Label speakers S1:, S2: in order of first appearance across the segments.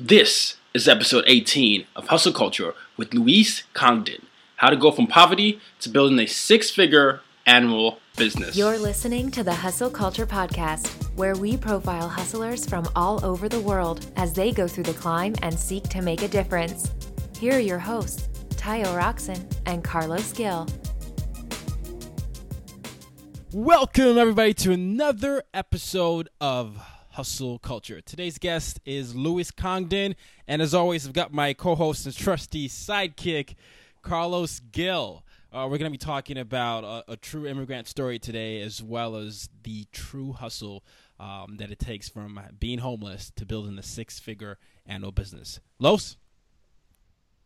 S1: This is episode 18 of Hustle Culture with Luis Congdon. How to go from poverty to building a six figure annual business.
S2: You're listening to the Hustle Culture Podcast, where we profile hustlers from all over the world as they go through the climb and seek to make a difference. Here are your hosts, Tayo Rockson and Carlos Gill.
S3: Welcome, everybody, to another episode of hustle culture. Today's guest is Luis Congdon, and as always, I've got my co-host and trusty sidekick, Carlos Gill. Uh, we're going to be talking about a, a, true immigrant story today, as well as the true hustle um, that it takes from being homeless to building a six-figure annual business. Los.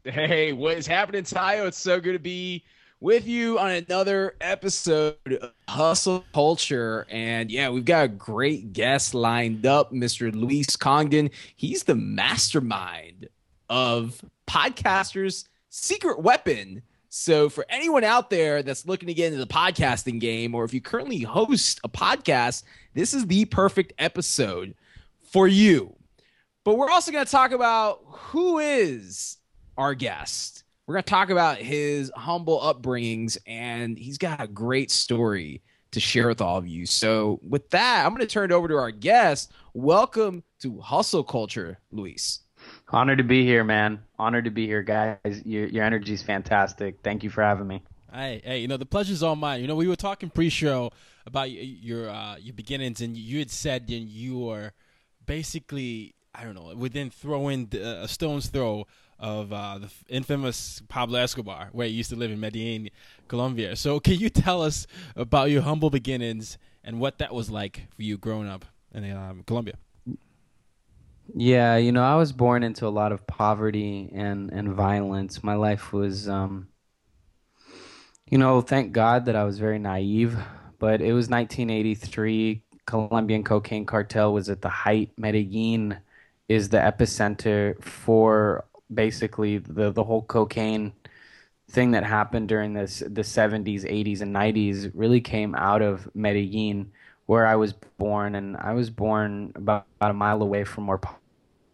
S4: Hey, what is happening, Tayo? It's so good to be with you on another episode of Hustle Culture. And yeah, we've got a great guest lined up, Mr. Luis Congdon. He's the mastermind of podcasters' secret weapon. So, for anyone out there that's looking to get into the podcasting game, or if you currently host a podcast, this is the perfect episode for you. But we're also going to talk about who is our guest we're going to talk about his humble upbringings, and he's got a great story to share with all of you. So, with that, I'm going to turn it over to our guest. Welcome to Hustle Culture, Luis.
S5: Honored to be here, man. Honored to be here, guys. Your your energy is fantastic. Thank you for having me.
S3: Hey, hey, you know the pleasure's all mine. You know we were talking pre-show about your uh, your beginnings, and you had said that you were basically I don't know within throwing a stone's throw of uh, the infamous Pablo Escobar, where he used to live in Medellin, Colombia. So, can you tell us about your humble beginnings and what that was like for you growing up in um, Colombia?
S5: Yeah, you know, I was born into a lot of poverty and, and violence. My life was, um, you know, thank God that I was very naive, but it was 1983. Colombian cocaine cartel was at the height. Medellin is the epicenter for basically the the whole cocaine thing that happened during this the 70s, 80s, and 90s really came out of Medellin, where I was born, and I was born about, about a mile away from where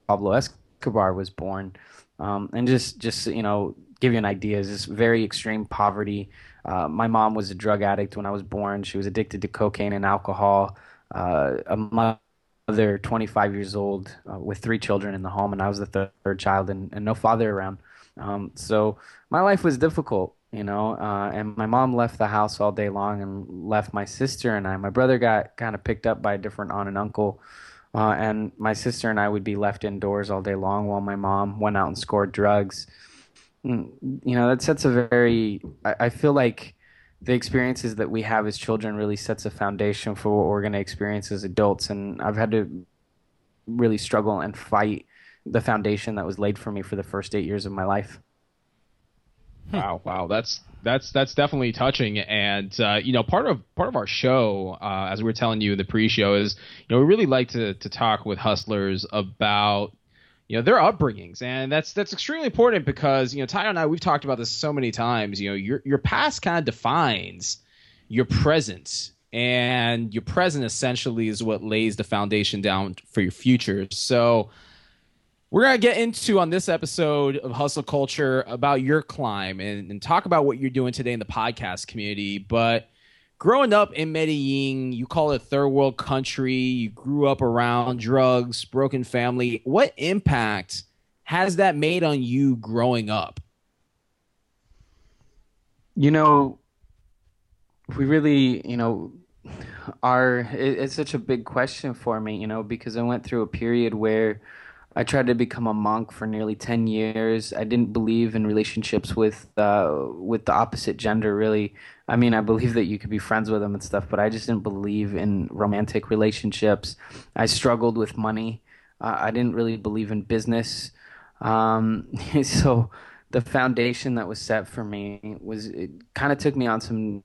S5: Pablo Escobar was born, um, and just just you know give you an idea, is this very extreme poverty. Uh, my mom was a drug addict when I was born. She was addicted to cocaine and alcohol. Uh, a mother, 25 years old, uh, with three children in the home, and I was the third, third child and, and, no father around. Um, so my life was difficult, you know, uh, and my mom left the house all day long and left my sister and I. My brother got kind of picked up by a different aunt and uncle. Uh, and my sister and I would be left indoors all day long while my mom went out and scored drugs. Mm, you know, that sets a very, I, I feel like the experiences that we have as children really sets a foundation for what we're going to experience as adults. And I've had to really struggle and fight the foundation that was laid for me for the first eight years of my life.
S4: Wow, wow, that's that's that's definitely touching. And uh, you know, part of part of our show, uh, as we were telling you in the pre-show, is you know we really like to to talk with hustlers about you know their upbringings. And that's that's extremely important because you know ty and i we've talked about this so many times. You know your your past kind of defines your present. And your present essentially is what lays the foundation down for your future. So we're going to get into on this episode of hustle culture about your climb and, and talk about what you're doing today in the podcast community. But growing up in Medellin, you call it third world country, you grew up around drugs, broken family. What impact has that made on you growing up?
S5: You know, we really, you know, are it, it's such a big question for me, you know, because I went through a period where I tried to become a monk for nearly 10 years. I didn't believe in relationships with uh, with the opposite gender really. I mean, I believe that you could be friends with them and stuff, but I just didn't believe in romantic relationships. I struggled with money. Uh, I didn't really believe in business. Um, so the foundation that was set for me was it kind of took me on some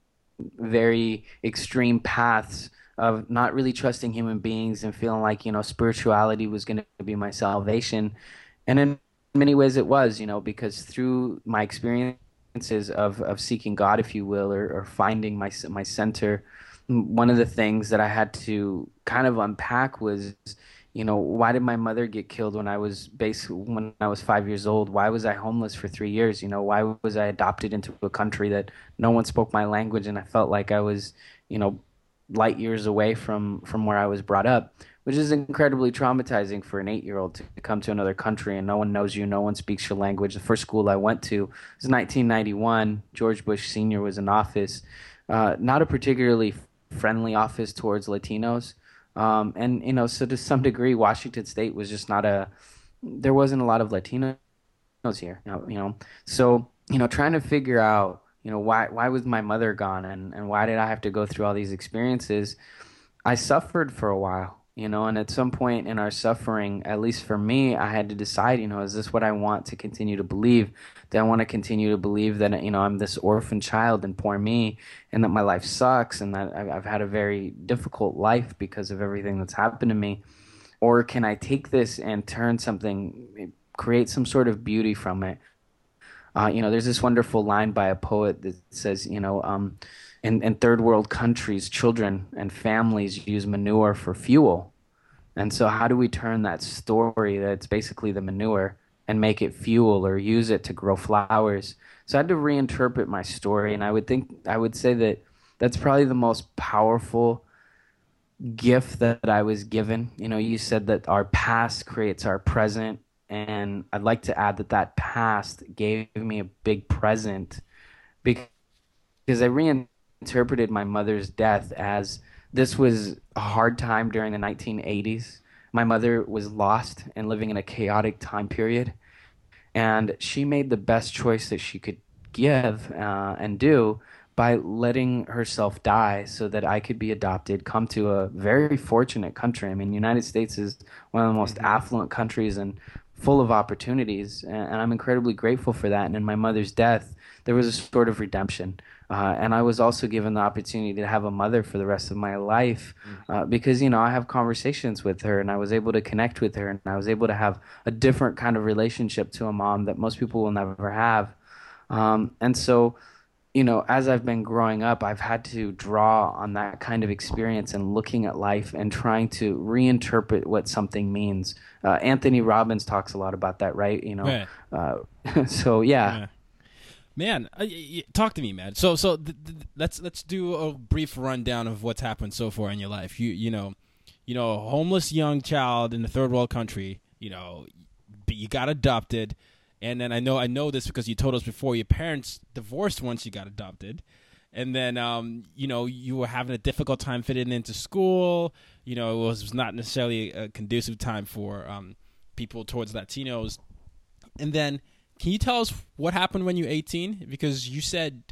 S5: very extreme paths of not really trusting human beings and feeling like you know spirituality was going to be my salvation and in many ways it was you know because through my experiences of of seeking God, if you will, or, or finding my my center. One of the things that I had to kind of unpack was, you know, why did my mother get killed when I was basically when I was five years old? Why was I homeless for three years? You know, why was I adopted into a country that no one spoke my language and I felt like I was, you know, light years away from from where I was brought up, which is incredibly traumatizing for an eight year old to come to another country and no one knows you, no one speaks your language. The first school I went to was 1991. George Bush Senior was in office, uh, not a particularly friendly office towards Latinos. Um, and you know, so to some degree, Washington State was just not a. There wasn't a lot of Latinos here, you know. You know so you know, trying to figure out, you know, why why was my mother gone, and and why did I have to go through all these experiences? I suffered for a while you know and at some point in our suffering at least for me i had to decide you know is this what i want to continue to believe? Do i want to continue to believe that you know i'm this orphan child and poor me and that my life sucks and that i've had a very difficult life because of everything that's happened to me? Or can i take this and turn something create some sort of beauty from it uh, you know there's this wonderful line by a poet that says you know um, in, in third world countries, children and families use manure for fuel. And so, how do we turn that story that's basically the manure and make it fuel or use it to grow flowers? So, I had to reinterpret my story. And I would think, I would say that that's probably the most powerful gift that I was given. You know, you said that our past creates our present. And I'd like to add that that past gave me a big present because I reinterpreted my mother's death as this was a hard time during the 1980s. My mother was lost and living in a chaotic time period. And she made the best choice that she could give uh, and do by letting herself die so that I could be adopted, come to a very fortunate country. I mean, United States is one of the most mm-hmm. affluent countries and full of opportunities. And I'm incredibly grateful for that. And in my mother's death, there was a sort of redemption. Uh, and I was also given the opportunity to have a mother for the rest of my life mm. uh, because, you know, I have conversations with her and I was able to connect with her and I was able to have a different kind of relationship to a mom that most people will never have. Um, and so, you know, as I've been growing up, I've had to draw on that kind of experience and looking at life and trying to reinterpret what something means. Uh, Anthony Robbins talks a lot about that, right? You know, yeah. Uh, so yeah. yeah.
S3: Man, uh, talk to me, man. So, so th- th- let's let's do a brief rundown of what's happened so far in your life. You, you know, you know, a homeless young child in a third world country. You know, you got adopted, and then I know I know this because you told us before. Your parents divorced once you got adopted, and then um, you know you were having a difficult time fitting into school. You know, it was not necessarily a conducive time for um, people towards Latinos, and then can you tell us what happened when you were 18? Because you said,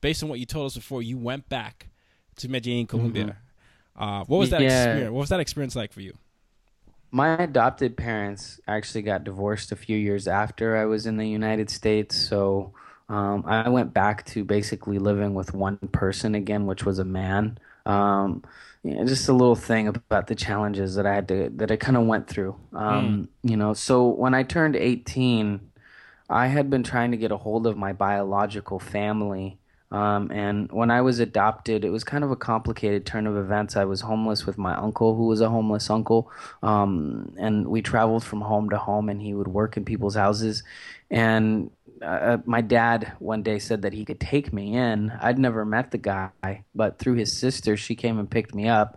S3: based on what you told us before, you went back to Medellin, Colombia. Mm-hmm. Uh, what was that yeah. experience? What was that experience like for you?
S5: My adopted parents actually got divorced a few years after I was in the United States, so um, I went back to basically living with one person again, which was a man. Um, just a little thing about the challenges that I had to that I kind of went through. Um, mm. You know, so when I turned 18, I had been trying to get a hold of my biological family. Um, and when I was adopted, it was kind of a complicated turn of events. I was homeless with my uncle, who was a homeless uncle. Um, and we traveled from home to home, and he would work in people's houses. And uh, my dad one day said that he could take me in. I'd never met the guy, but through his sister, she came and picked me up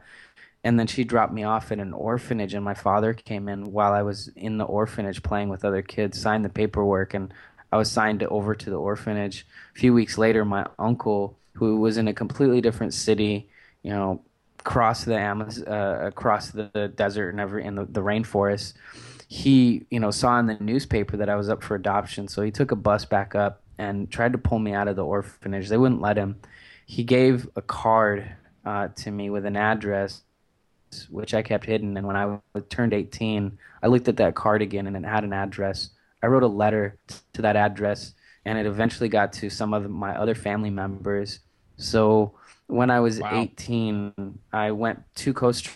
S5: and then she dropped me off in an orphanage and my father came in while i was in the orphanage playing with other kids signed the paperwork and i was signed over to the orphanage a few weeks later my uncle who was in a completely different city you know across the Amazon, uh, across the desert and every in the, the rainforest he you know saw in the newspaper that i was up for adoption so he took a bus back up and tried to pull me out of the orphanage they wouldn't let him he gave a card uh, to me with an address which I kept hidden. And when I turned 18, I looked at that card again and it had an address. I wrote a letter to that address and it eventually got to some of my other family members. So when I was wow. 18, I went to Costa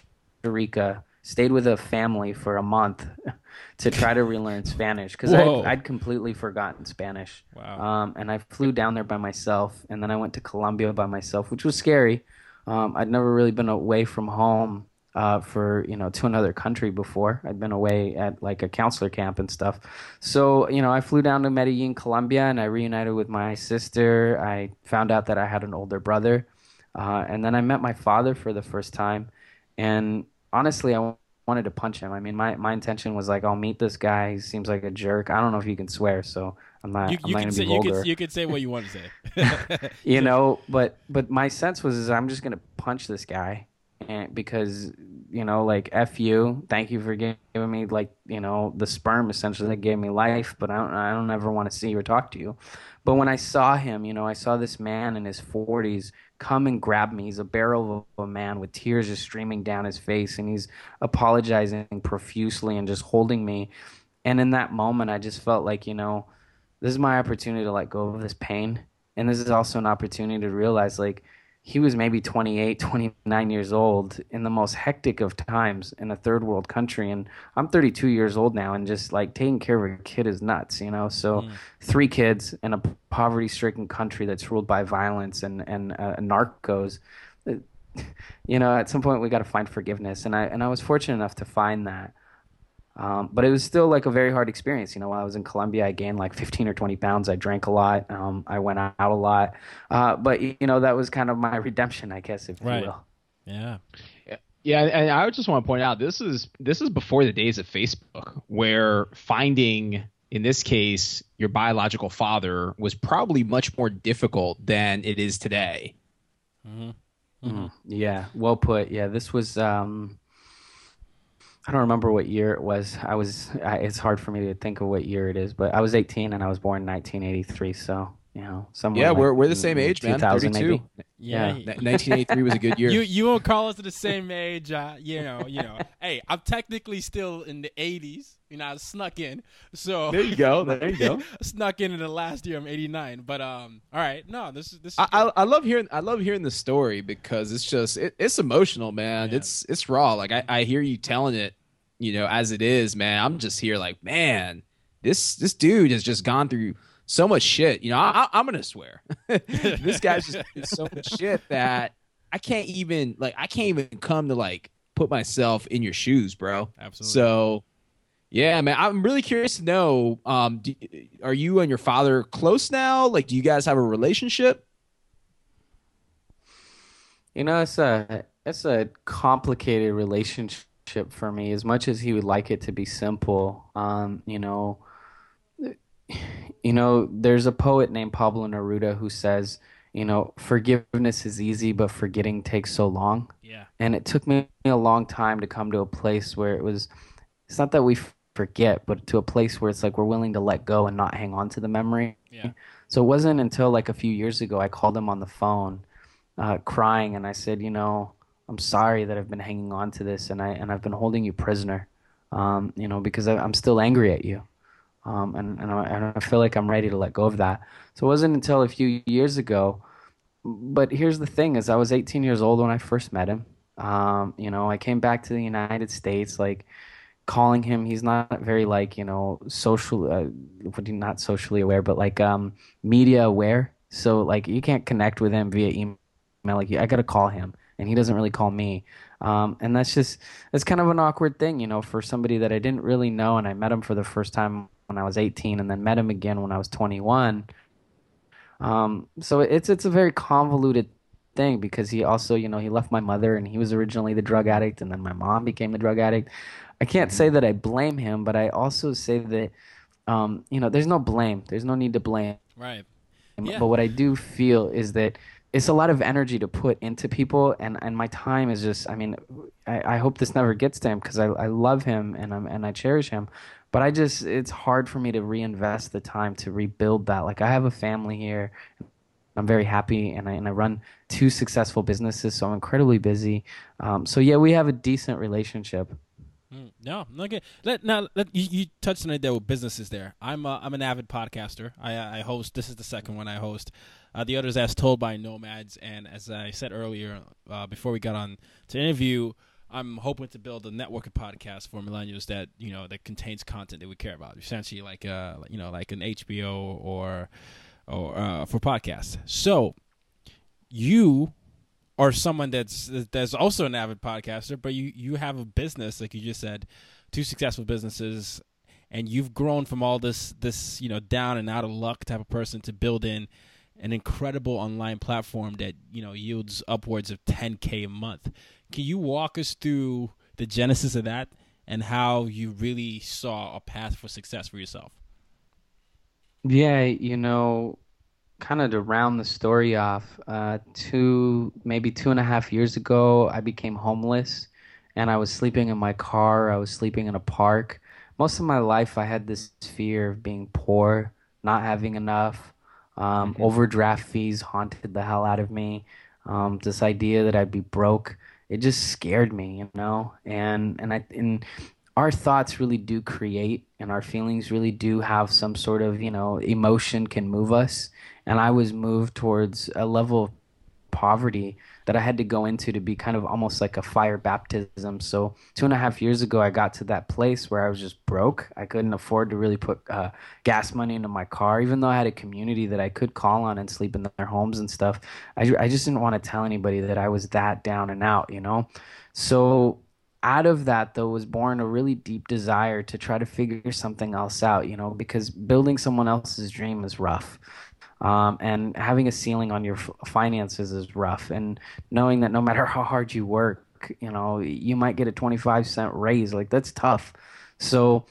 S5: Rica, stayed with a family for a month to try to relearn Spanish because I'd, I'd, completely forgotten Spanish. Wow. Um, and I flew down there by myself, and then I went to Colombia by myself, which was scary. Um, I'd never really been away from home uh, for you know to another country before. I'd been away at like a counselor camp and stuff. So you know, I flew down to Medellin, Colombia, and I reunited with my sister. I found out that I had an older brother, uh, and then I met my father for the first time. And honestly, I wanted to punch him. I mean, my, my intention was like, I'll meet this guy. He seems like a jerk. I don't know if you can swear, so I'm not.
S3: You,
S5: I'm
S3: you
S5: not
S3: can say you can, you can say what you want to say.
S5: you know, but but my sense was is I'm just gonna punch this guy, and because you know, like f you, thank you for giving me like you know the sperm essentially that gave me life, but I don't I don't ever want to see or talk to you. But when I saw him, you know, I saw this man in his 40s come and grab me. He's a barrel of a man with tears just streaming down his face, and he's apologizing profusely and just holding me. And in that moment, I just felt like, you know, this is my opportunity to let go of this pain. And this is also an opportunity to realize, like, he was maybe 28, 29 years old in the most hectic of times in a third world country. And I'm 32 years old now, and just like taking care of a kid is nuts, you know? So, three kids in a poverty stricken country that's ruled by violence and, and uh, narcos. uh, You know, at some point we got to find forgiveness, and I and I was fortunate enough to find that. Um, but it was still like a very hard experience. You know, while I was in Colombia, I gained like 15 or 20 pounds. I drank a lot. Um, I went out a lot. Uh, but, you know, that was kind of my redemption, I guess, if
S3: Right.
S5: you will.
S3: yeah.
S4: Yeah, and I just want to point out this is this is before the days of Facebook, where finding in this case your biological father was probably much more difficult than it is today.
S5: Yeah, well put. Yeah, this was. Um, I don't remember what year it was. I was. I, it's hard for me to think of what year it is, but I was 18 and I was born in 1983. So you know, somewhere.
S4: Yeah,
S5: like
S4: we're we're the same age, man.
S5: 2000
S4: Thirty-two.
S5: maybe.
S3: Yeah.
S5: Yeah.
S4: 1983 was a good year.
S3: You you won't call us the same age, uh, you know. You know. hey, I'm technically still in the 80s. You know, I snuck in. So
S4: there you go. There you go.
S3: snuck in in the last year. I'm 89. But um, all right. No, this is this. Is
S4: I, I I love hearing I love hearing the story because it's just it, it's emotional, man.
S3: Yeah.
S4: It's it's raw. Like I, I hear you telling it, you know, as it is, man. I'm just here like, man, this this dude has just gone through so much shit. You know, I, I, I'm gonna swear, this guy's just so much shit that I can't even like I can't even come to like put myself in your shoes, bro.
S3: Absolutely.
S4: So. Yeah, man. I'm really curious to know. Um, do, are you and your father close now? Like, do you guys have a relationship?
S5: You know, it's a it's a complicated relationship for me. As much as he would like it to be simple, um, you know, you know, there's a poet named Pablo Neruda who says, you know, forgiveness is easy, but forgetting takes so long.
S3: yeah.
S5: And it took me a long time to come to a place where it was. It's not that we forget, but to a place where it's like we're willing to let go and not hang on to the memory.
S3: Yeah.
S5: So it wasn't until like a few years ago I called him on the phone, uh, crying, and I said, you know, I'm sorry that I've been hanging on to this, and I and I've been holding you prisoner, um, you know, because I, I'm still angry at you, um, and and I, and I feel like I'm ready to let go of that. So it wasn't until a few years ago. But here's the thing: is I was 18 years old when I first met him. Um, you know, I came back to the United States, like calling him he's not very like you know social uh, not socially aware but like um media aware so like you can't connect with him via email like i gotta call him and he doesn't really call me um and that's just that's kind of an awkward thing you know for somebody that i didn't really know and i met him for the first time when i was 18 and then met him again when i was 21 um so it's it's a very convoluted thing because he also you know he left my mother and he was originally the drug addict and then my mom became the drug addict I can't say that I blame him, but I also say that, um, you know, there's no blame. There's no need to blame.
S3: Right. Yeah.
S5: But what I do feel is that it's a lot of energy to put into people, and, and my time is just. I mean, I, I hope this never gets to him because I, I love him and I'm and I cherish him, but I just it's hard for me to reinvest the time to rebuild that. Like I have a family here. I'm very happy, and I and I run two successful businesses, so I'm incredibly busy. Um, so yeah, we have a decent relationship.
S3: Mm, No, okay. Let now let you, you touched on it there with businesses. There, I'm uh, I'm an avid podcaster. I I host. This is the second one I host. Uh, the others, as told by nomads, and as I said earlier, uh, before we got on to interview, I'm hoping to build a network of podcasts for millennials that you know that contains content that we care about. Essentially, like uh you know like an HBO or or uh, for podcasts. So you or someone that's that's also an avid podcaster, but you you have a business like you just said, two successful businesses, and you've grown from all this this you know down and out of luck type of person to build in an incredible online platform that you know yields upwards of 10k a month. Can you walk us through the genesis of that and how you really saw a path for success for yourself?
S5: Yeah, you know, kind of to round the story off, uh, two maybe two and a half years ago, I became homeless, and I was sleeping in my car. I was sleeping in a park. Most of my life, I had this fear of being poor, not having enough. Um, mm-hmm. Overdraft fees haunted the hell out of me. Um, this idea that I'd be broke, it just scared me, you know. And and I and our thoughts really do create, and our feelings really do have some sort of you know emotion can move us and I was moved towards a level of poverty that I had to go into to be kind of almost like a fire baptism. So two and a half years ago, I got to that place where I was just broke. I couldn't afford to really put uh, gas money into my car, even though I had a community that I could call on and sleep in their homes and stuff. I, I just didn't want to tell anybody that I was that down and out, you know? So out of that though was born a really deep desire to try to figure something else out you know because building someone else's dream is rough um, and having a ceiling on your f- finances is rough. And knowing that no matter how hard you work, you know, you might get a 25 cent raise. Like, that's tough. So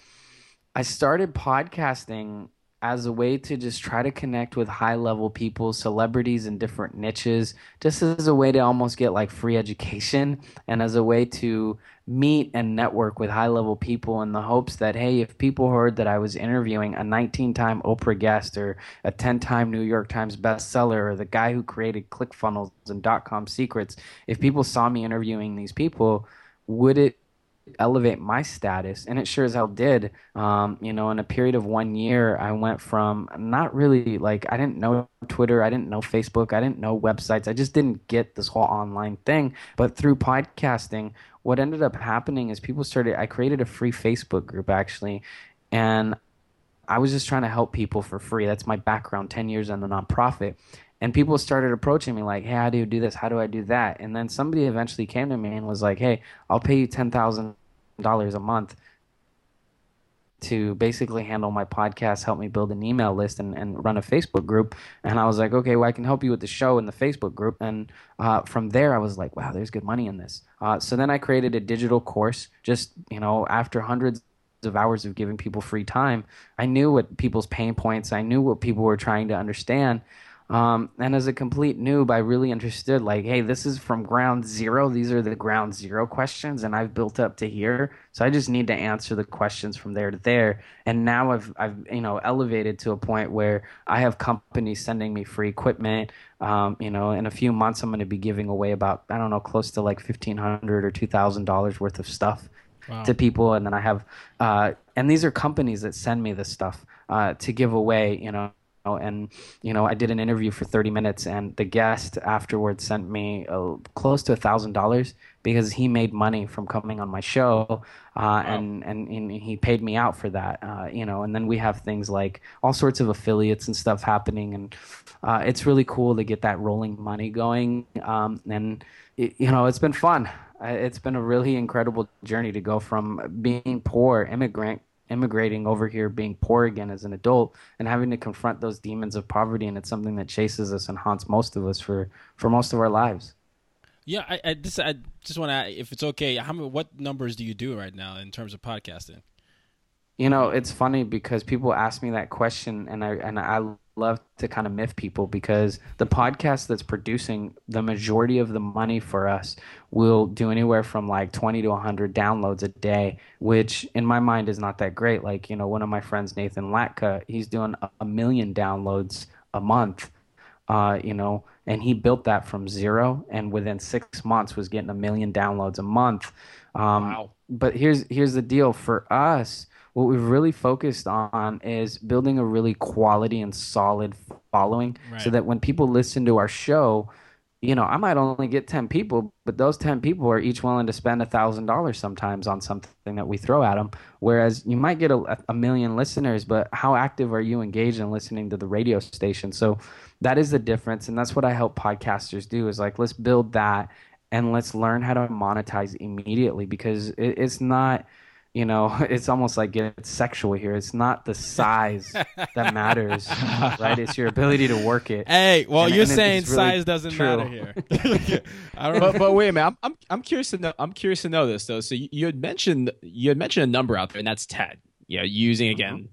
S5: I started podcasting as a way to just try to connect with high level people, celebrities in different niches, just as a way to almost get like free education and as a way to meet and network with high level people in the hopes that, hey, if people heard that I was interviewing a 19 time Oprah guest or a 10 time New York Times bestseller or the guy who created ClickFunnels and dot com secrets, if people saw me interviewing these people, would it elevate my status and it sure as hell did. Um, you know in a period of one year i went from not really like i didn't know twitter i didn't know facebook i didn't know websites i just didn't get this whole online thing. But through podcasting what ended up happening is people started i created a free facebook group actually and i was just trying to help people for free. That's my background 10 years in the nonprofit and people started approaching me like, "Hey, how do you do this? How do I do that?" And then somebody eventually came to me and was like, "Hey, I'll pay you ten thousand dollars a month to basically handle my podcast, help me build an email list, and, and run a Facebook group." And I was like, "Okay, well, I can help you with the show and the Facebook group." And uh, from there, I was like, "Wow, there's good money in this." Uh, so then I created a digital course. Just you know, after hundreds of hours of giving people free time, I knew what people's pain points. I knew what people were trying to understand. Um, and as a complete noob, I really understood like, hey, this is from ground zero. These are the ground zero questions, and I've built up to here. So I just need to answer the questions from there to there. And now I've I've you know elevated to a point where I have companies sending me free equipment. Um, you know, in a few months, I'm going to be giving away about I don't know close to like fifteen hundred or two thousand dollars worth of stuff. Wow. to people and then i have uh, and these are companies that send me this stuff uh, to give away you know and you know i did an interview for 30 minutes and the guest afterwards sent me uh, close to a thousand dollars because he made money from coming on my show uh, wow. and, and, and he paid me out for that uh, you know and then we have things like all sorts of affiliates and stuff happening and uh, it's really cool to get that rolling money going um, and it, you know it's been fun it's been a really incredible journey to go from being poor immigrant immigrating over here, being poor again as an adult, and having to confront those demons of poverty, and it's something that chases us and haunts most of us for for most of our lives.
S3: Yeah, I, I just I just want to, if it's okay, how what numbers do you do right now in terms of podcasting?
S5: You know, it's funny because people ask me that question, and I and I love to kind of myth people because the podcast that's producing the majority of the money for us will do anywhere from like 20 to 100 downloads a day which in my mind is not that great. Like you know one of my friends nathan latka he's doing a million downloads a month uh, you know and he built that from zero and within six months was getting a million downloads a month. Um, wow. but here's here's the deal. For us what we've really focused on is building a really quality and solid following right. so that when people listen to our show you know, I might only get 10 people, but those 10 people are each willing to spend a $1,000 sometimes on something that we throw at them. Whereas you might get a, a, million listeners, but how active are you engaged in listening to the radio station? So that is the difference. And that's what I help podcasters do is like, let's build that and let's learn how to monetize immediately because it, it's not – you know, it's almost like it's sexual here. It's not the size that matters, right? It's your ability to work it.
S3: Hey, well, and, you're and saying really size doesn't true. matter here.
S4: I don't but, but wait a minute, I'm, I'm I'm curious to know. I'm curious to know this though. So you, you had mentioned you had mentioned a number out there, and that's ten. Yeah, using again. Mm-hmm.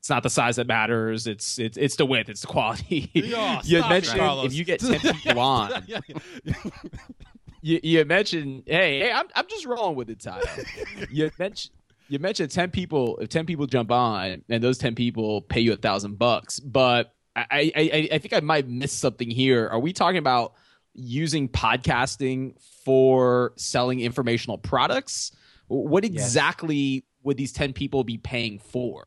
S4: It's not the size that matters. It's it's it's the width. It's the quality.
S3: Oh, you had mentioned
S4: if you get ten people on, you, you mentioned, hey, hey, I'm I'm just rolling with it, Ty. you mentioned you mentioned ten people. If ten people jump on, and those ten people pay you a thousand bucks, but I, I I think I might miss something here. Are we talking about using podcasting for selling informational products? What exactly yes. would these ten people be paying for?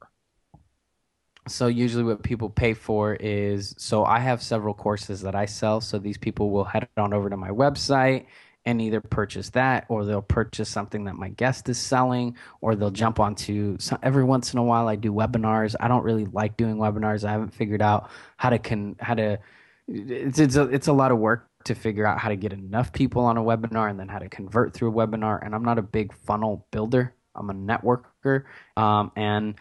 S5: So usually what people pay for is so I have several courses that I sell. So these people will head on over to my website and either purchase that or they'll purchase something that my guest is selling or they'll jump onto so every once in a while I do webinars. I don't really like doing webinars. I haven't figured out how to can how to it's it's a, it's a lot of work to figure out how to get enough people on a webinar and then how to convert through a webinar and I'm not a big funnel builder. I'm a networker. Um, and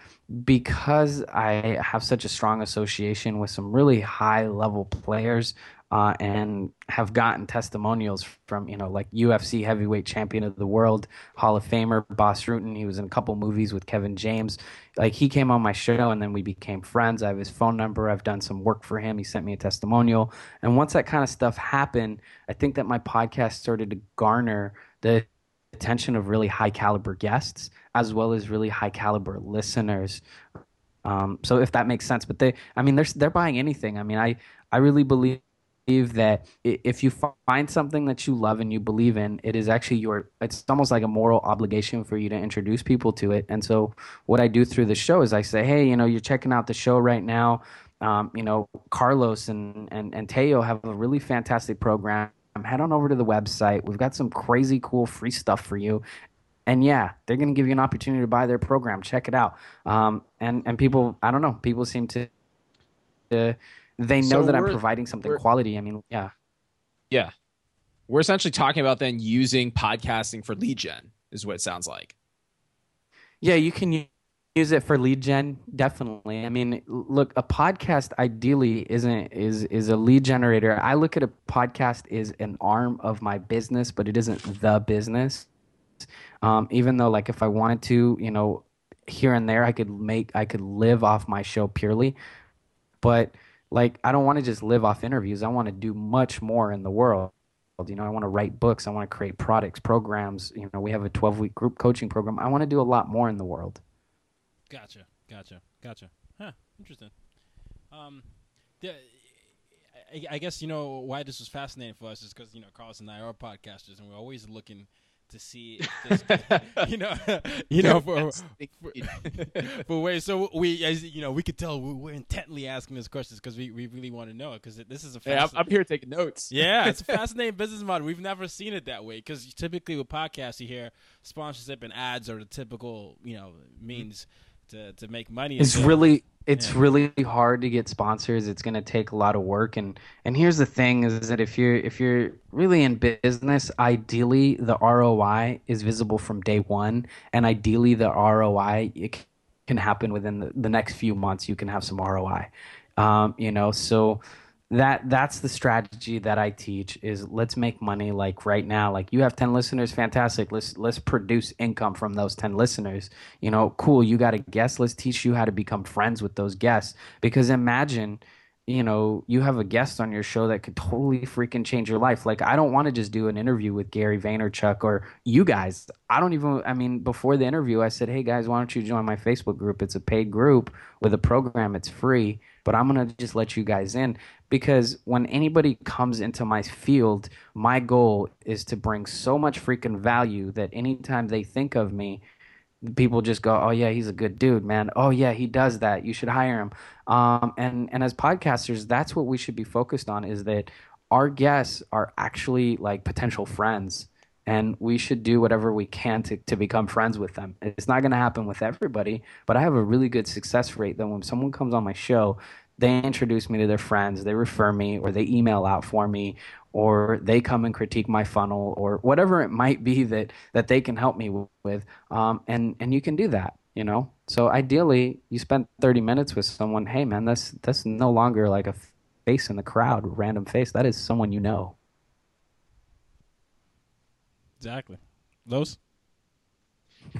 S5: because I have such a strong association with some really high level players, uh, and have gotten testimonials from you know like UFC heavyweight champion of the world, Hall of Famer Bas Rutten. He was in a couple movies with Kevin James. Like he came on my show and then we became friends. I have his phone number. I've done some work for him. He sent me a testimonial. And once that kind of stuff happened, I think that my podcast started to garner the attention of really high caliber guests as well as really high caliber listeners. Um, so if that makes sense, but they, I mean, they're they're buying anything. I mean, I I really believe that if you find something that you love and you believe in, it is actually your, it's almost like a moral obligation for you to introduce people to it. And so, what I do through the show is I say, hey, you know, you're checking out the show right now. Um, you know, Carlos and, and, and Teo have a really fantastic program. Head on over to the website. We've got some crazy cool free stuff for you. And yeah, they're going to give you an opportunity to buy their program. Check it out. Um, and, and people, I don't know, people seem to, to they know so that I'm providing something quality. I mean, yeah.
S4: Yeah. We're essentially talking about then using podcasting for lead gen, is what it sounds like.
S5: Yeah, you can use it for lead gen definitely i mean look a podcast ideally isn't is is a lead generator i look at a podcast as an arm of my business but it isn't the business um, even though like if i wanted to you know here and there i could make i could live off my show purely but like I don't want to just live off interviews. I want to do much more in the world. You know, I want to write books. I want to create products, programs. You know, we have a 12 week group coaching program. I want to do a lot more in the world.
S3: Gotcha, gotcha, gotcha. Huh, interesting. Um, the, I, I guess you know why this was fascinating for us is because you know Carlos and I are podcasters, and we're always looking to see if this, you know, you know, for, for, for ways. So we, as you know, we could tell we're intently asking these questions because we, we really want to know it because this is a.
S4: Hey, I'm, I'm, here taking notes.
S3: Yeah, it's a fascinating business model. We've never seen it that way because typically with podcasts you hear sponsorship and ads are the typical you know mm-hmm. means to to make money.
S5: It's really it's yeah. really hard to get sponsors. It's going to take a lot of work. And and here's the thing is that if you're if you're really in business ideally the roi is visible from day one. And ideally the roi it can happen within the, the next few months. You can have some roi um, you know so that that's the strategy that I teach is let's make money like right now. Like you have 10 listeners fantastic. Let's let's produce income from those 10 listeners. You know cool you got a guest. Let's teach you how to become friends with those guests. Because imagine you know you have a guest on your show that could totally freaking change your life. Like I don't want to just do an interview with Gary Vaynerchuk or you guys. I don't even I mean before the interview I said hey guys why don't you join my Facebook group? It's a paid group with a program. It's free but I'm going to just let you guys in because when anybody comes into my field, my goal is to bring so much freaking value that anytime they think of me, people just go, "Oh yeah, he's a good dude, man. Oh yeah, he does that. You should hire him." Um, and and as podcasters, that's what we should be focused on: is that our guests are actually like potential friends and we should do whatever we can to, to become friends with them. It's not going to happen with everybody, but I have a really good success rate that when someone comes on my show, they introduce me to their friends, they refer me, or they email out for me, or they come and critique my funnel, or whatever it might be that that they can help me with. Um, and and you can do that, you know. So ideally, you spend 30 minutes with someone. Hey, man, that's that's no longer like a face in the crowd, random face. That is someone you know.
S3: Exactly. Those.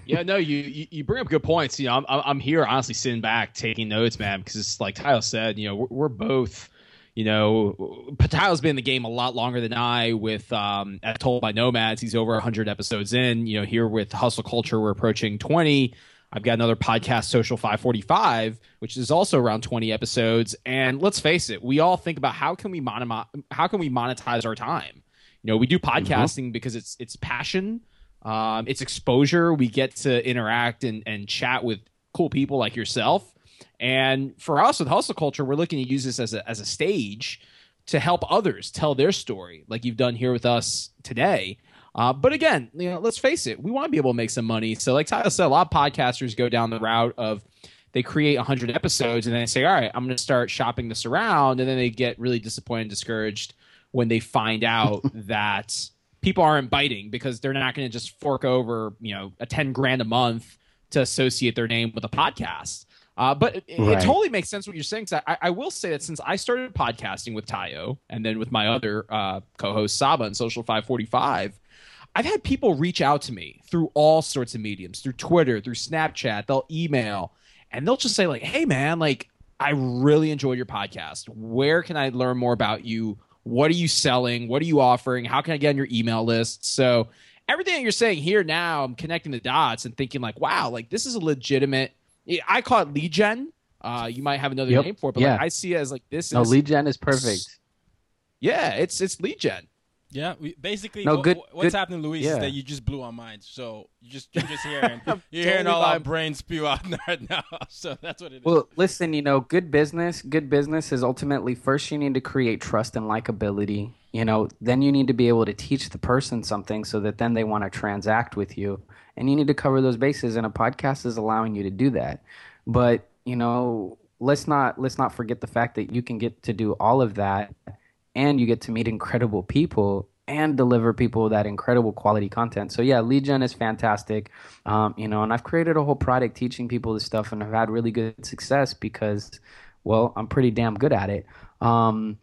S4: yeah, no, you, you, you bring up good points. You know, I'm I'm here honestly sitting back taking notes, man, because it's like Tyler said. You know, we're, we're both. You know, Tyler's been in the game a lot longer than I. With um, told by Nomads, he's over 100 episodes in. You know, here with Hustle Culture, we're approaching 20. I've got another podcast, Social 545, which is also around 20 episodes. And let's face it, we all think about how can we mon- how can we monetize our time. You know, we do mm-hmm. podcasting mm-hmm. because it's it's passion um, it's exposure. We get to interact and, and chat with cool people like yourself. And for us with Hustle Culture, we're looking to use this as a, as a stage to help others tell their story, like you've done here with us today. Uh, but again, you know, let's face it, we want to be able to make some money. So, like Tyler said, a lot of podcasters go down the route of they create 100 episodes and then they say, all right, I'm going to start shopping this around. And then they get really disappointed and discouraged when they find out that people aren't biting because they're not going to just fork over you know a 10 grand a month to associate their name with a podcast uh, but it, right. it, totally makes sense what you're saying. I, I, will say that since I started podcasting with Tayo and then with my other uh, co-host Saba and Social 545, I've had people reach out to me through all sorts of mediums, through Twitter, through Snapchat. They'll email and they'll just say like, "Hey, man, like I really enjoyed your podcast. Where can I learn more about you? What are you selling? What are you offering? How can I get on your email list? So everything that you're saying here now, I'm connecting the dots and thinking like, wow, like this is a legitimate. I call it lead gen. Uh, you might have another yep. name for it, but yeah. like, I see it as like this.
S5: No,
S4: is,
S5: lead gen is perfect.
S4: Yeah, it's it's lead gen.
S3: Yeah, we, basically, no, good, what's good, happening, Luis, yeah. is that you just blew our minds. So you just you're just hearing you're hearing all our brains spew out right now. So that's what it is.
S5: Well, listen, you know, good business, good business is ultimately first you need to create trust and likability. You know, then you need to be able to teach the person something so that then they want to transact with you, and you need to cover those bases. And a podcast is allowing you to do that. But you know, let's not let's not forget the fact that you can get to do all of that and you get to meet incredible people and deliver people that incredible quality content. So yeah, lead gen is fantastic, um, you know, and I've created a whole product teaching people this stuff, and I've had really good success because, well, I'm pretty damn good at it. Um,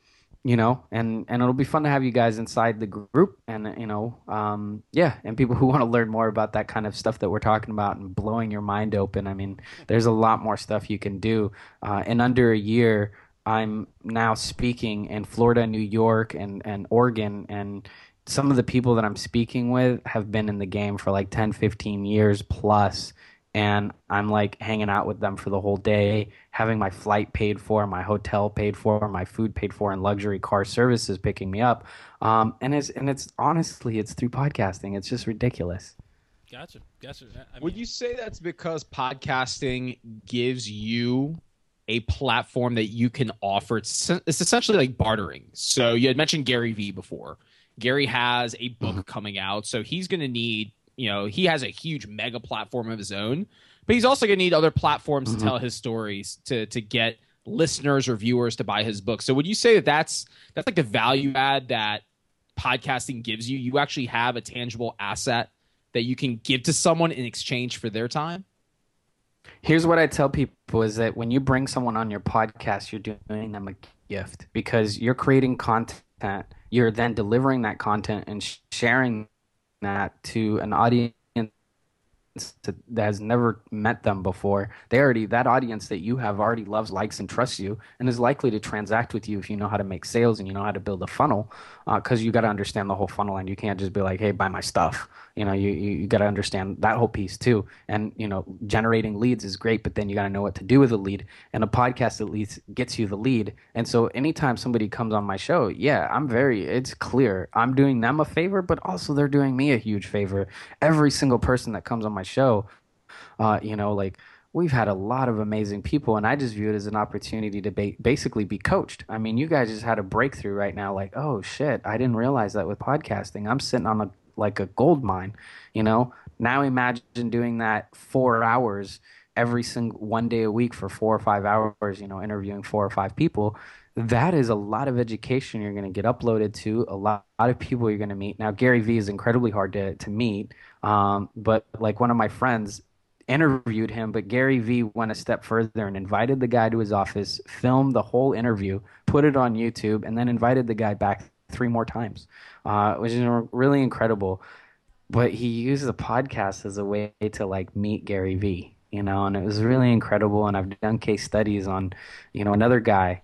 S5: you know, and and it'll be fun to have you guys inside the group, and you know, um, yeah, and people who want to learn more about that kind of stuff that we're talking about and blowing your mind open. I mean, there's a lot more stuff you can do uh, in under a year. I'm now speaking in Florida, New York, and, and Oregon. And some of the people that I'm speaking with have been in the game for like 10, 15 years plus. And I'm like hanging out with them for the whole day, having my flight paid for, my hotel paid for, my food paid for, and luxury car services picking me up. Um, and it's and it's honestly, it's through podcasting. It's just ridiculous.
S3: Gotcha, gotcha.
S4: I mean, Would you say that's because podcasting gives you a platform that you can offer. It's, it's essentially like bartering. So you had mentioned Gary Vee before. Gary has a book mm-hmm. coming out, so he's going to need, you know, he has a huge mega platform of his own, but he's also going to need other platforms mm-hmm. to tell his stories to to get listeners or viewers to buy his book. So would you say that that's that's like the value add that podcasting gives you? You actually have a tangible asset that you can give to someone in exchange for their time?
S5: Here's what I tell people is that when you bring someone on your podcast, you're doing them a gift because you're creating content. You're then delivering that content and sharing that to an audience that has never met them before they already that audience that you have already loves likes and trusts you and is likely to transact with you if you know how to make sales and you know how to build a funnel because uh, you got to understand the whole funnel and you can't just be like hey buy my stuff. You know you, you, you got to understand that whole piece too. And you know generating leads is great but then you got to know what to do with a lead. And a podcast at least gets you the lead. And so anytime somebody comes on my show yeah i'm very it's clear. I'm doing them a favor but also they're doing me a huge favor. Every single person that comes on my show uh, you know like we've had a lot of amazing people, and I just view it as an opportunity to ba- basically be coached. I mean, you guys just had a breakthrough right now. Like, oh shit, I didn't realize that with podcasting. I'm sitting on a like a gold mine, you know. Now imagine doing that four hours every single one day a week for four or five hours, you know, interviewing four or five people. That is a lot of education you're going to get uploaded to, a lot, lot of people you're going to meet. Now, Gary Vee is incredibly hard to, to meet, um, but like one of my friends interviewed him, but Gary Vee went a step further and invited the guy to his office, filmed the whole interview, put it on YouTube, and then invited the guy back three more times, uh, which is really incredible. But he used the podcast as a way to like meet Gary Vee, you know, and it was really incredible. And I've done case studies on, you know, another guy.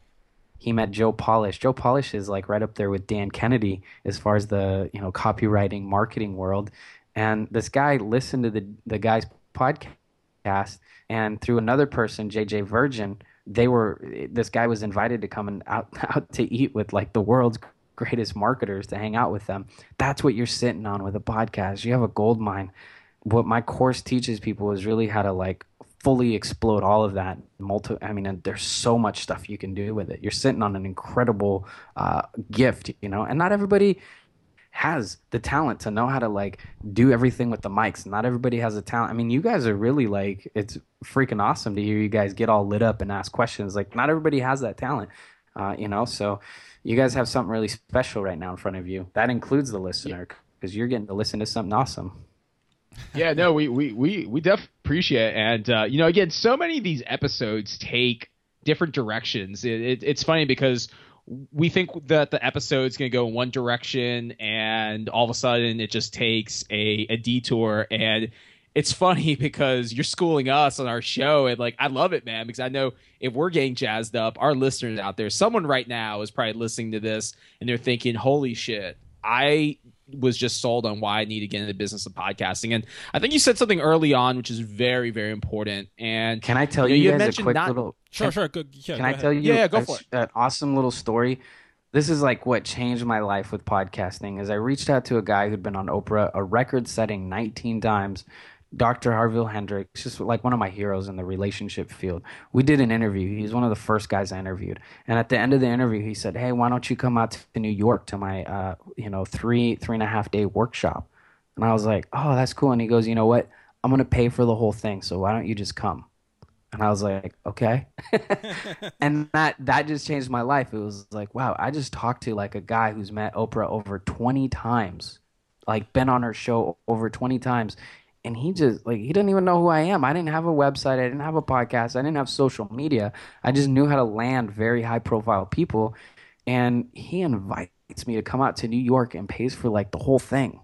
S5: He met Joe Polish. Joe Polish is like right up there with Dan Kennedy as far as the you know copywriting marketing world. And this guy listened to the the guy's podcast, and through another person, JJ Virgin, they were this guy was invited to come and out out to eat with like the world's greatest marketers to hang out with them. That's what you're sitting on with a podcast. You have a gold mine. What my course teaches people is really how to like fully explode all of that multi i mean there's so much stuff you can do with it you're sitting on an incredible uh, gift you know and not everybody has the talent to know how to like do everything with the mics. Not everybody has the talent. I mean, you guys are really like it's freaking awesome to hear you guys get all lit up and ask questions. Like not everybody has that talent, uh, you know. So you guys have something really special right now in front of you. That includes the listener because you're getting to listen to something awesome.
S4: yeah, no, we we we we definitely appreciate it. and uh, you know, again, so many of these episodes take different directions. It, it, it's funny because we think that the episode's going to go in one direction and all of a sudden it just takes a, a detour. And it's funny because you're schooling us on our show and like i love it man because i know if we're getting jazzed up our listeners out there someone right now is probably listening to this and they're thinking holy shit i was just sold on why I need to get into the business of podcasting. And I think you said something early on, which is very, very important. And
S5: can I tell you, you, you guys a quick
S3: not,
S5: little?
S3: Sure,
S5: can,
S3: sure. Go, yeah,
S5: can
S3: I
S5: ahead. tell you?
S3: Yeah, yeah go
S5: a,
S3: for it.
S5: An awesome little story. This is like what changed my life with podcasting. Is I reached out to a guy who'd been on Oprah a record-setting 19 times Dr. Harville Hendrix, just like one of my heroes in the relationship field. We did an interview. He's one of the first guys I interviewed. And at the end of the interview, he said, "Hey, why don't you come out to New York to my, uh, you know, three three and a half day workshop?" And I was like, "Oh, that's cool." And he goes, "You know what? I'm gonna pay for the whole thing. So why don't you just come?" And I was like, "Okay." and that that just changed my life. It was like, wow, I just talked to like a guy who's met Oprah over 20 times like been on her show over 20 times and he just like he didn't even know who I am. I didn't have a website, I didn't have a podcast, I didn't have social media. I just knew how to land very high profile people and he invites me to come out to New York and pays for like the whole thing.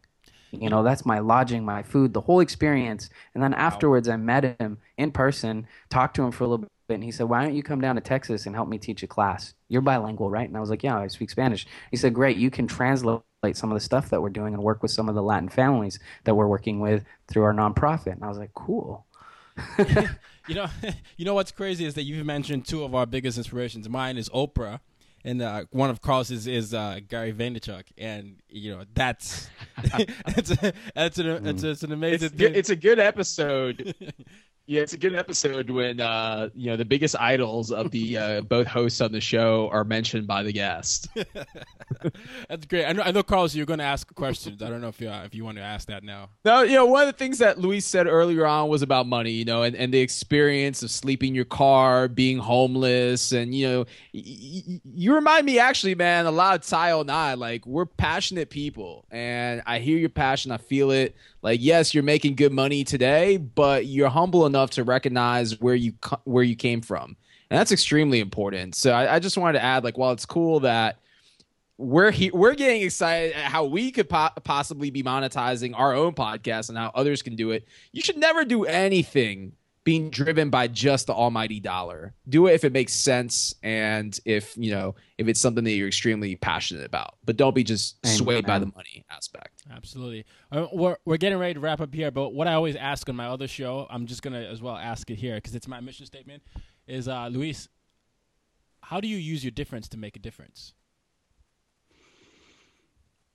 S5: You know, that's my lodging, my food, the whole experience. And then afterwards I met him in person, talked to him for a little bit and he said, "Why don't you come down to Texas and help me teach a class? You're bilingual, right?" And I was like, "Yeah, I speak Spanish." He said, "Great, you can translate some of the stuff that we're doing and work with some of the Latin families that we're working with through our nonprofit." And I was like, "Cool."
S3: you know, you know what's crazy is that you've mentioned two of our biggest inspirations. Mine is Oprah, and uh, one of Carl's is, uh, Gary Vaynerchuk, and you know that's that's a, that's an it's, it's an amazing.
S4: It's, good, it's a good episode. Yeah, it's a good episode when uh, you know the biggest idols of the uh, both hosts on the show are mentioned by the guest.
S3: That's great. I know, I know, Carlos, you're going to ask questions. I don't know if you uh, if you want to ask that now.
S4: No, you know, one of the things that Luis said earlier on was about money. You know, and, and the experience of sleeping in your car, being homeless, and you know, y- y- you remind me actually, man, a lot of Tayo and I like we're passionate people, and I hear your passion, I feel it. Like, yes, you're making good money today, but you're humble enough to recognize where you where you came from, and that's extremely important. So I, I just wanted to add, like, while it's cool that we're he- we're getting excited at how we could po- possibly be monetizing our own podcast and how others can do it. You should never do anything being driven by just the almighty dollar. Do it if it makes sense and if, you know, if it's something that you're extremely passionate about. But don't be just swayed by the money aspect.
S3: Absolutely. Uh, we're, we're getting ready to wrap up here, but what I always ask on my other show, I'm just going to as well ask it here because it's my mission statement, is uh, Luis, how do you use your difference to make a difference?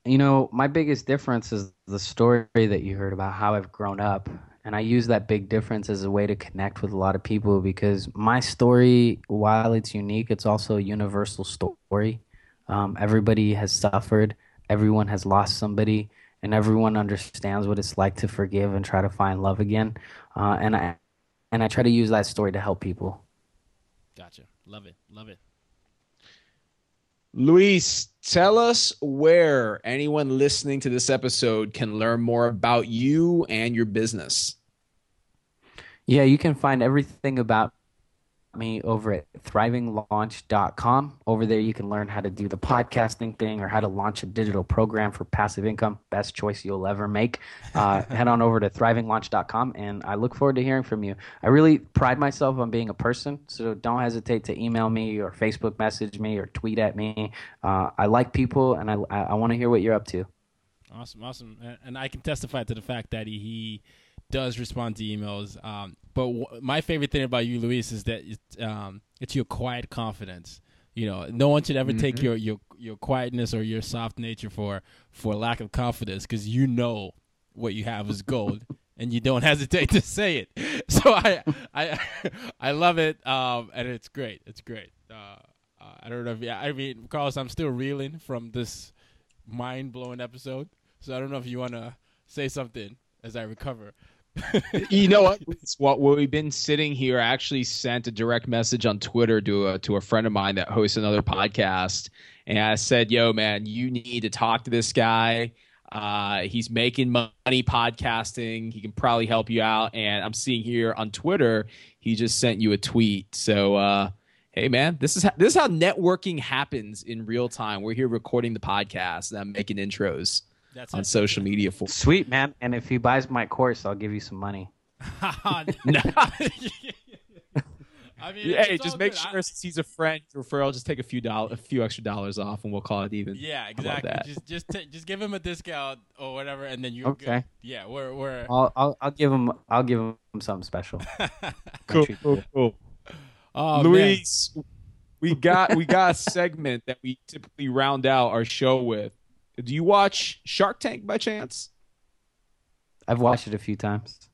S5: You know, my biggest difference is the story that you heard about how I've grown up and I use that big difference as a way to connect with a lot of people because my story, while it's unique, it's also a universal story. Um, everybody has suffered, everyone has lost somebody, and everyone understands what it's like to forgive and try to find love again. Uh, and I and I try to use that story to help people.
S3: Gotcha. Love it. Love it.
S4: Luis, tell us where anyone listening to this episode can learn more about you and your business.
S5: Yeah, you can find everything about me over at thrivinglaunch.com. Over there, you can learn how to do the podcasting thing or how to launch a digital program for passive income. Best choice you'll ever make. Uh, head on over to thrivinglaunch.com, and I look forward to hearing from you. I really pride myself on being a person, so don't hesitate to email me or Facebook message me or tweet at me. Uh, I like people, and I, I want to hear what you're up to.
S3: Awesome, awesome, and I can testify to the fact that he, he does respond to emails. Um, but w- my favorite thing about you, Luis, is that it's, um, it's your quiet confidence. You know, no one should ever mm-hmm. take your, your your quietness or your soft nature for for lack of confidence because you know what you have is gold. and you don't hesitate to say it. So I, I, I love it, um, and it's great. It's great. Uh, uh, I don't know if yeah, I mean, Carlos, I'm still reeling from this mind blowing episode. So I don't know if you want to say something as I recover
S4: you know what? what we've been sitting here. I actually sent a direct message on Twitter to a to a friend of mine that hosts another podcast, and I said, "Yo, man, you need to talk to this guy. Uh, he's making money podcasting. He can probably help you out." And I'm seeing here on Twitter, he just sent you a tweet. So, uh, hey, man, this is this is how networking happens in real time. We're here recording the podcast, and I'm making intros. That's on social media for
S5: sweet man. And if he buys my course, I'll give you some money.
S4: I mean, hey, just make good. sure I, since he's a friend referral, just take a few dollars, a few extra dollars off, and we'll call it even.
S3: Yeah, exactly. Just just t- just give him a discount or whatever, and then you
S5: okay. Good.
S3: Yeah, we're we're.
S5: I'll, I'll I'll give him I'll give him something special.
S4: cool, cool, cool. Oh, Luis, man. we got we got a segment that we typically round out our show with. Do you watch Shark Tank by chance?
S5: I've watched it a few times.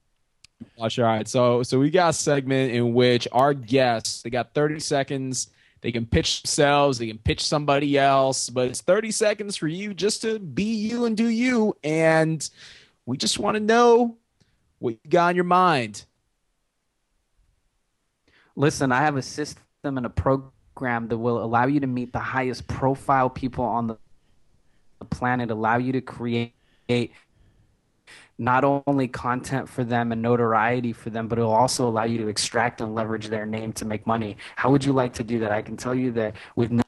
S4: Watch all right. So so we got a segment in which our guests they got 30 seconds. They can pitch themselves, they can pitch somebody else, but it's 30 seconds for you just to be you and do you. And we just want to know what you got on your mind.
S5: Listen, I have a system and a program that will allow you to meet the highest profile people on the planet allow you to create not only content for them and notoriety for them, but it'll also allow you to extract and leverage their name to make money. How would you like to do that? I can tell you that with no,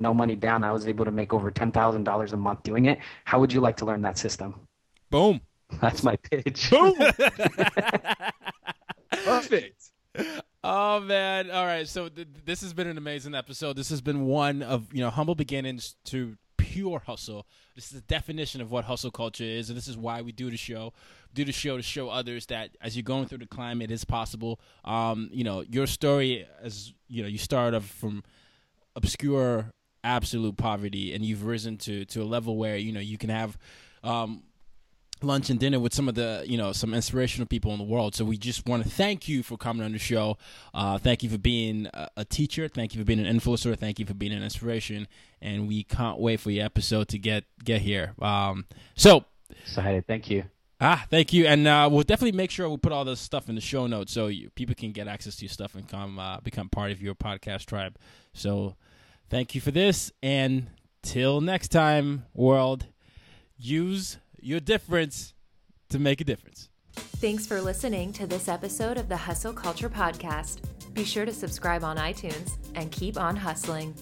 S5: no money down, I was able to make over $10,000 a month doing it. How would you like to learn that system?
S3: Boom.
S5: That's my pitch.
S4: Boom. Perfect.
S3: Oh man! All right, so th- this has been an amazing episode. This has been one of you know humble beginnings to pure hustle. This is the definition of what hustle culture is, and this is why we do the show. do the show to show others that as you're going through the climb, it is possible. Um, you know, your story as you know, you started from obscure, absolute poverty, and you've risen to to a level where you know you can have um, lunch and dinner with some of the you know some inspirational people in the world. So we just want to thank you for coming on the show. Uh, thank you for being a, a, teacher. Thank you for being an influencer. Thank you for being an inspiration. And we can't wait for your episode to get get here. Um, so
S5: excited thank you.
S3: Ah thank you. And uh, we'll definitely make sure we put all this stuff in the show notes so you, people can get access to your stuff and come uh, become part of your podcast tribe. So thank you for this. And till next time world use your difference to make a difference.
S2: Thanks for listening to this episode of the Hustle Culture Podcast. Be sure to subscribe on iTunes and keep on hustling.